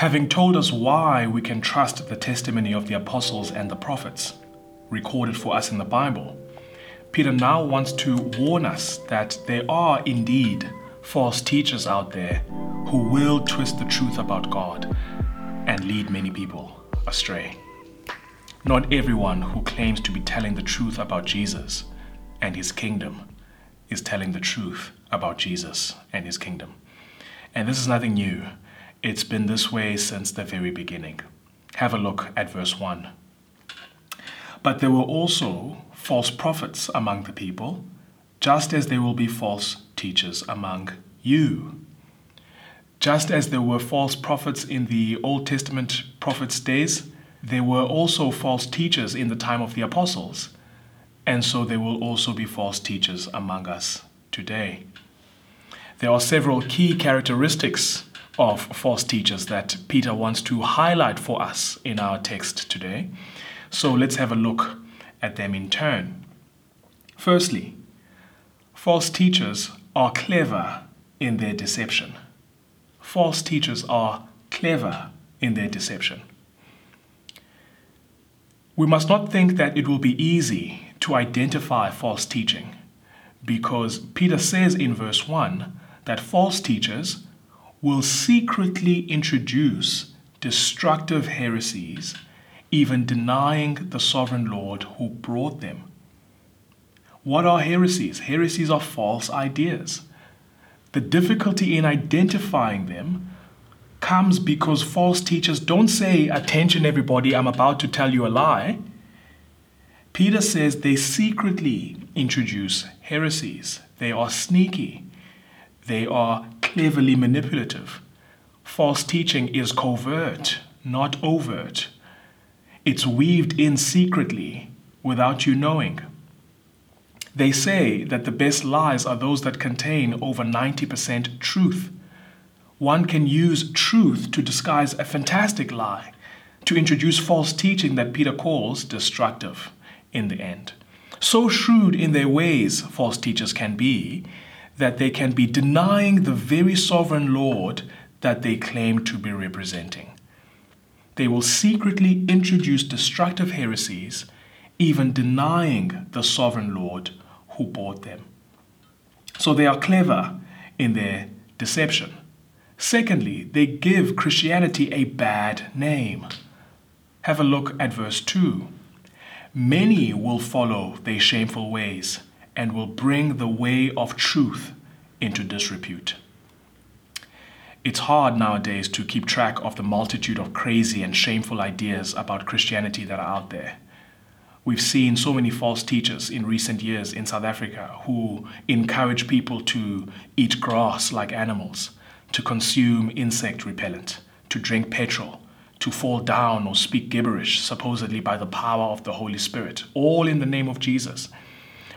having told us why we can trust the testimony of the apostles and the prophets recorded for us in the Bible, Peter now wants to warn us that there are indeed false teachers out there who will twist the truth about God and lead many people astray. Not everyone who claims to be telling the truth about Jesus and his kingdom is telling the truth about Jesus and his kingdom. And this is nothing new. It's been this way since the very beginning. Have a look at verse 1. But there were also false prophets among the people, just as there will be false teachers among you. Just as there were false prophets in the Old Testament prophets' days, there were also false teachers in the time of the apostles, and so there will also be false teachers among us today. There are several key characteristics of false teachers that Peter wants to highlight for us in our text today. So let's have a look at them in turn. Firstly, false teachers are clever in their deception. False teachers are clever in their deception. We must not think that it will be easy to identify false teaching because Peter says in verse 1 that false teachers will secretly introduce destructive heresies, even denying the sovereign Lord who brought them. What are heresies? Heresies are false ideas. The difficulty in identifying them comes because false teachers don't say, Attention, everybody, I'm about to tell you a lie. Peter says they secretly introduce heresies. They are sneaky. They are cleverly manipulative. False teaching is covert, not overt. It's weaved in secretly without you knowing. They say that the best lies are those that contain over 90% truth. One can use truth to disguise a fantastic lie, to introduce false teaching that Peter calls destructive in the end. So shrewd in their ways, false teachers can be, that they can be denying the very sovereign Lord that they claim to be representing. They will secretly introduce destructive heresies, even denying the sovereign Lord who bought them. So they are clever in their deception. Secondly, they give Christianity a bad name. Have a look at verse 2. Many will follow their shameful ways and will bring the way of truth into disrepute. It's hard nowadays to keep track of the multitude of crazy and shameful ideas about Christianity that are out there. We've seen so many false teachers in recent years in South Africa who encourage people to eat grass like animals, to consume insect repellent, to drink petrol, to fall down or speak gibberish, supposedly by the power of the Holy Spirit, all in the name of Jesus.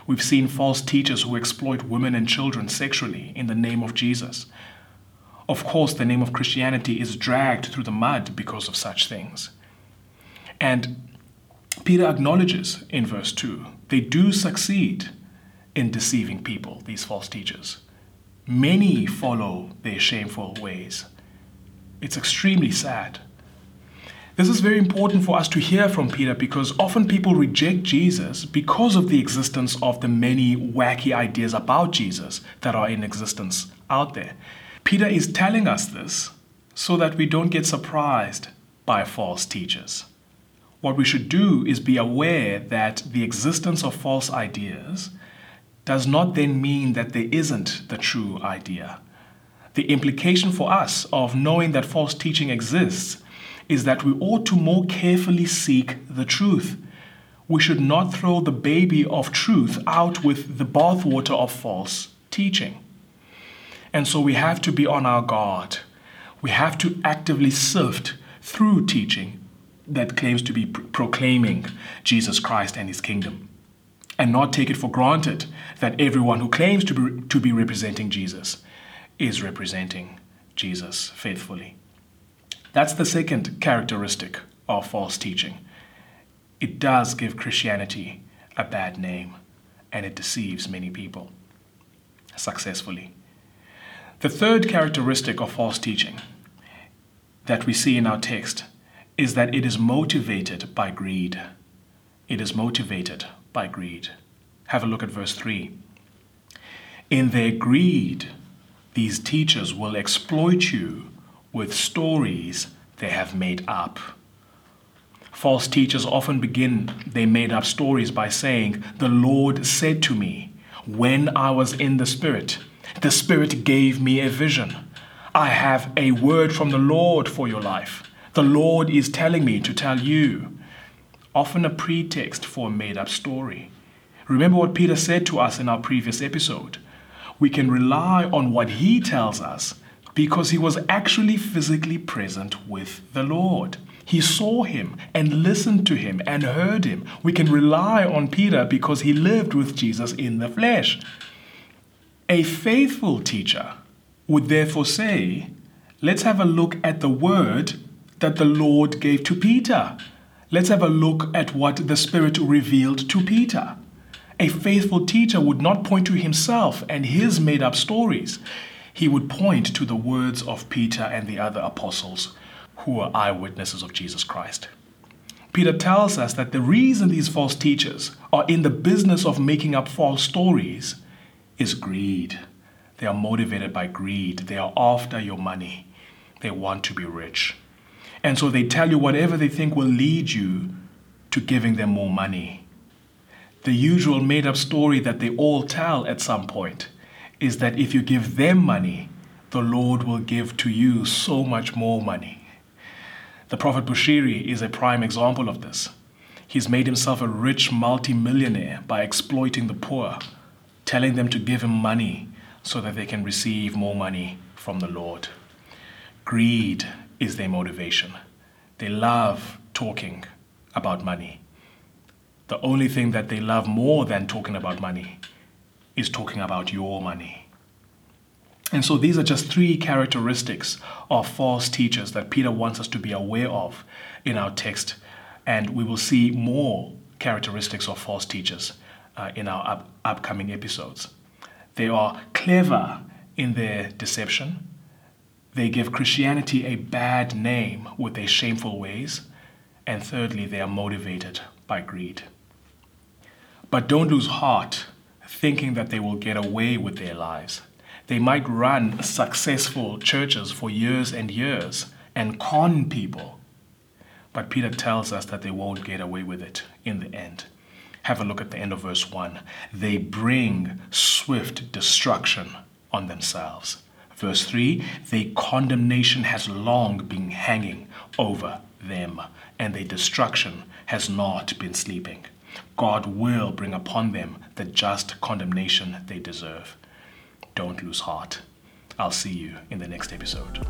We've seen false teachers who exploit women and children sexually in the name of Jesus. Of course, the name of Christianity is dragged through the mud because of such things. And Peter acknowledges in verse 2 they do succeed in deceiving people, these false teachers. Many follow their shameful ways. It's extremely sad. This is very important for us to hear from Peter because often people reject Jesus because of the existence of the many wacky ideas about Jesus that are in existence out there. Peter is telling us this so that we don't get surprised by false teachers what we should do is be aware that the existence of false ideas does not then mean that there isn't the true idea. The implication for us of knowing that false teaching exists is that we ought to more carefully seek the truth. We should not throw the baby of truth out with the bathwater of false teaching. And so we have to be on our guard. We have to actively sift through teaching that claims to be proclaiming Jesus Christ and his kingdom and not take it for granted that everyone who claims to be, to be representing Jesus is representing Jesus faithfully. That's the second characteristic of false teaching. It does give Christianity a bad name and it deceives many people successfully. The third characteristic of false teaching that we see in our text is that it is motivated by greed. It is motivated by greed. Have a look at verse 3. In their greed, these teachers will exploit you with stories they have made up. False teachers often begin their made up stories by saying, The Lord said to me, when I was in the Spirit, the Spirit gave me a vision. I have a word from the Lord for your life. The Lord is telling me to tell you. Often a pretext for a made up story. Remember what Peter said to us in our previous episode. We can rely on what he tells us because he was actually physically present with the Lord. He saw him and listened to him and heard him. We can rely on Peter because he lived with Jesus in the flesh. A faithful teacher would therefore say, Let's have a look at the word that the Lord gave to Peter. Let's have a look at what the Spirit revealed to Peter. A faithful teacher would not point to himself and his made up stories. He would point to the words of Peter and the other apostles who were eyewitnesses of Jesus Christ. Peter tells us that the reason these false teachers are in the business of making up false stories is greed. They are motivated by greed. They are after your money. They want to be rich. And so they tell you whatever they think will lead you to giving them more money. The usual made up story that they all tell at some point is that if you give them money, the Lord will give to you so much more money. The Prophet Bushiri is a prime example of this. He's made himself a rich multimillionaire by exploiting the poor, telling them to give him money so that they can receive more money from the Lord. Greed is their motivation. They love talking about money. The only thing that they love more than talking about money is talking about your money. And so these are just three characteristics of false teachers that Peter wants us to be aware of in our text. And we will see more characteristics of false teachers uh, in our up- upcoming episodes. They are clever in their deception. They give Christianity a bad name with their shameful ways. And thirdly, they are motivated by greed. But don't lose heart thinking that they will get away with their lives. They might run successful churches for years and years and con people. But Peter tells us that they won't get away with it in the end. Have a look at the end of verse 1. They bring swift destruction on themselves. Verse 3 Their condemnation has long been hanging over them, and their destruction has not been sleeping. God will bring upon them the just condemnation they deserve. Don't lose heart. I'll see you in the next episode.